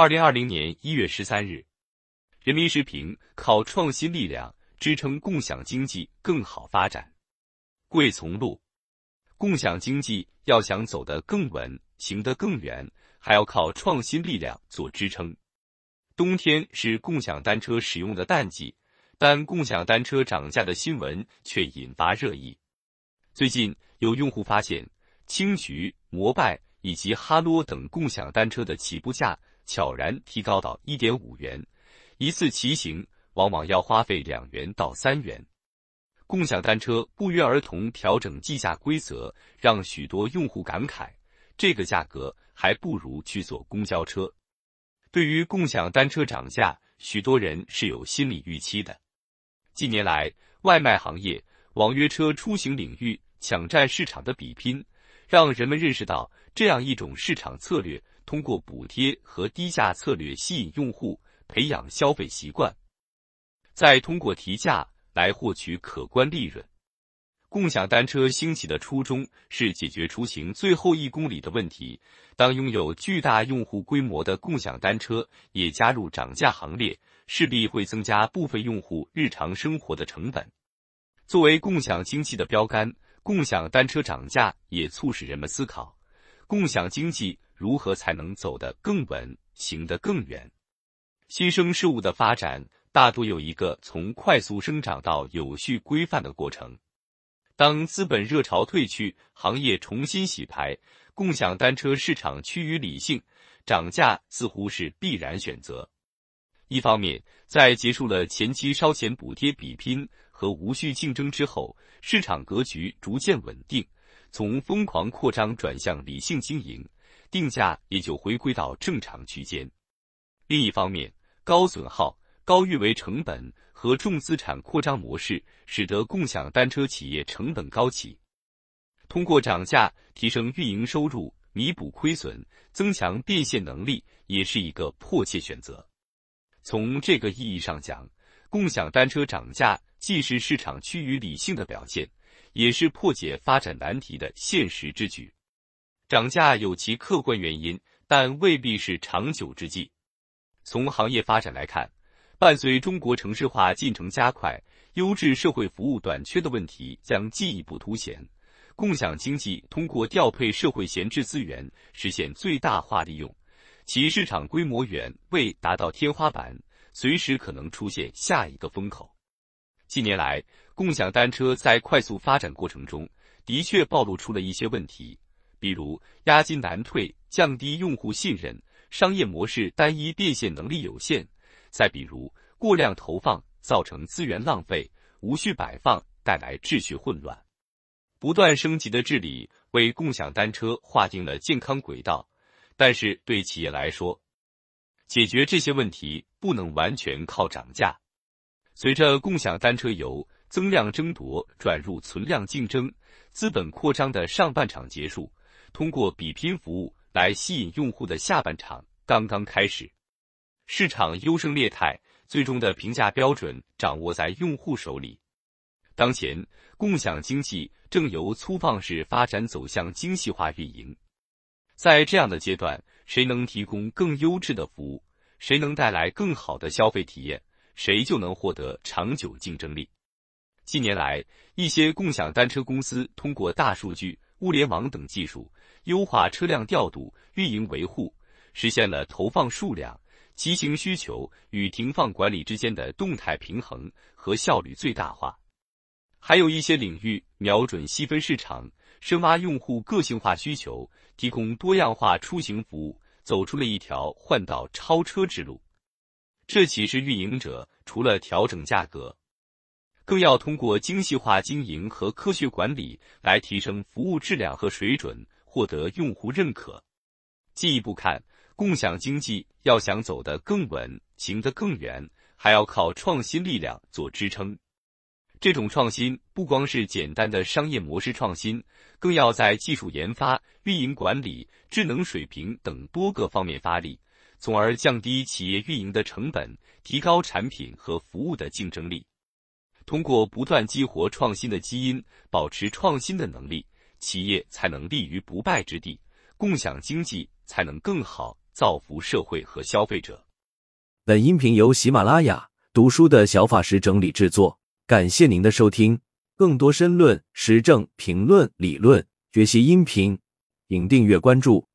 二零二零年一月十三日，人民时评：靠创新力量支撑共享经济更好发展。贵从路，共享经济要想走得更稳、行得更远，还要靠创新力量做支撑。冬天是共享单车使用的淡季，但共享单车涨价的新闻却引发热议。最近有用户发现，青桔、摩拜以及哈罗等共享单车的起步价。悄然提高到一点五元，一次骑行往往要花费两元到三元。共享单车不约而同调整计价规则，让许多用户感慨：这个价格还不如去坐公交车。对于共享单车涨价，许多人是有心理预期的。近年来，外卖行业、网约车出行领域抢占市场的比拼，让人们认识到这样一种市场策略。通过补贴和低价策略吸引用户，培养消费习惯，再通过提价来获取可观利润。共享单车兴起的初衷是解决出行最后一公里的问题。当拥有巨大用户规模的共享单车也加入涨价行列，势必会增加部分用户日常生活的成本。作为共享经济的标杆，共享单车涨价也促使人们思考共享经济。如何才能走得更稳，行得更远？新生事物的发展大多有一个从快速生长到有序规范的过程。当资本热潮退去，行业重新洗牌，共享单车市场趋于理性，涨价似乎是必然选择。一方面，在结束了前期烧钱补贴比拼和无序竞争之后，市场格局逐渐稳定，从疯狂扩张转向理性经营。定价也就回归到正常区间。另一方面，高损耗、高运维成本和重资产扩张模式，使得共享单车企业成本高企。通过涨价提升运营收入、弥补亏损、增强变现能力，也是一个迫切选择。从这个意义上讲，共享单车涨价既是市场趋于理性的表现，也是破解发展难题的现实之举。涨价有其客观原因，但未必是长久之计。从行业发展来看，伴随中国城市化进程加快，优质社会服务短缺的问题将进一步凸显。共享经济通过调配社会闲置资源，实现最大化利用，其市场规模远未达到天花板，随时可能出现下一个风口。近年来，共享单车在快速发展过程中，的确暴露出了一些问题。比如押金难退，降低用户信任；商业模式单一，变现能力有限；再比如过量投放，造成资源浪费；无序摆放，带来秩序混乱。不断升级的治理为共享单车划定了健康轨道，但是对企业来说，解决这些问题不能完全靠涨价。随着共享单车由增量争夺转入存量竞争，资本扩张的上半场结束。通过比拼服务来吸引用户的下半场刚刚开始，市场优胜劣汰，最终的评价标准掌握在用户手里。当前，共享经济正由粗放式发展走向精细化运营。在这样的阶段，谁能提供更优质的服务，谁能带来更好的消费体验，谁就能获得长久竞争力。近年来，一些共享单车公司通过大数据。物联网等技术优化车辆调度、运营维护，实现了投放数量、骑行需求与停放管理之间的动态平衡和效率最大化。还有一些领域瞄准细分市场，深挖用户个性化需求，提供多样化出行服务，走出了一条换道超车之路。这其实运营者除了调整价格。更要通过精细化经营和科学管理来提升服务质量和水准，获得用户认可。进一步看，共享经济要想走得更稳、行得更远，还要靠创新力量做支撑。这种创新不光是简单的商业模式创新，更要在技术研发、运营管理、智能水平等多个方面发力，从而降低企业运营的成本，提高产品和服务的竞争力。通过不断激活创新的基因，保持创新的能力，企业才能立于不败之地，共享经济才能更好、造福社会和消费者。本音频由喜马拉雅读书的小法师整理制作，感谢您的收听。更多深论、时政评论、理论学习音频，请订阅关注。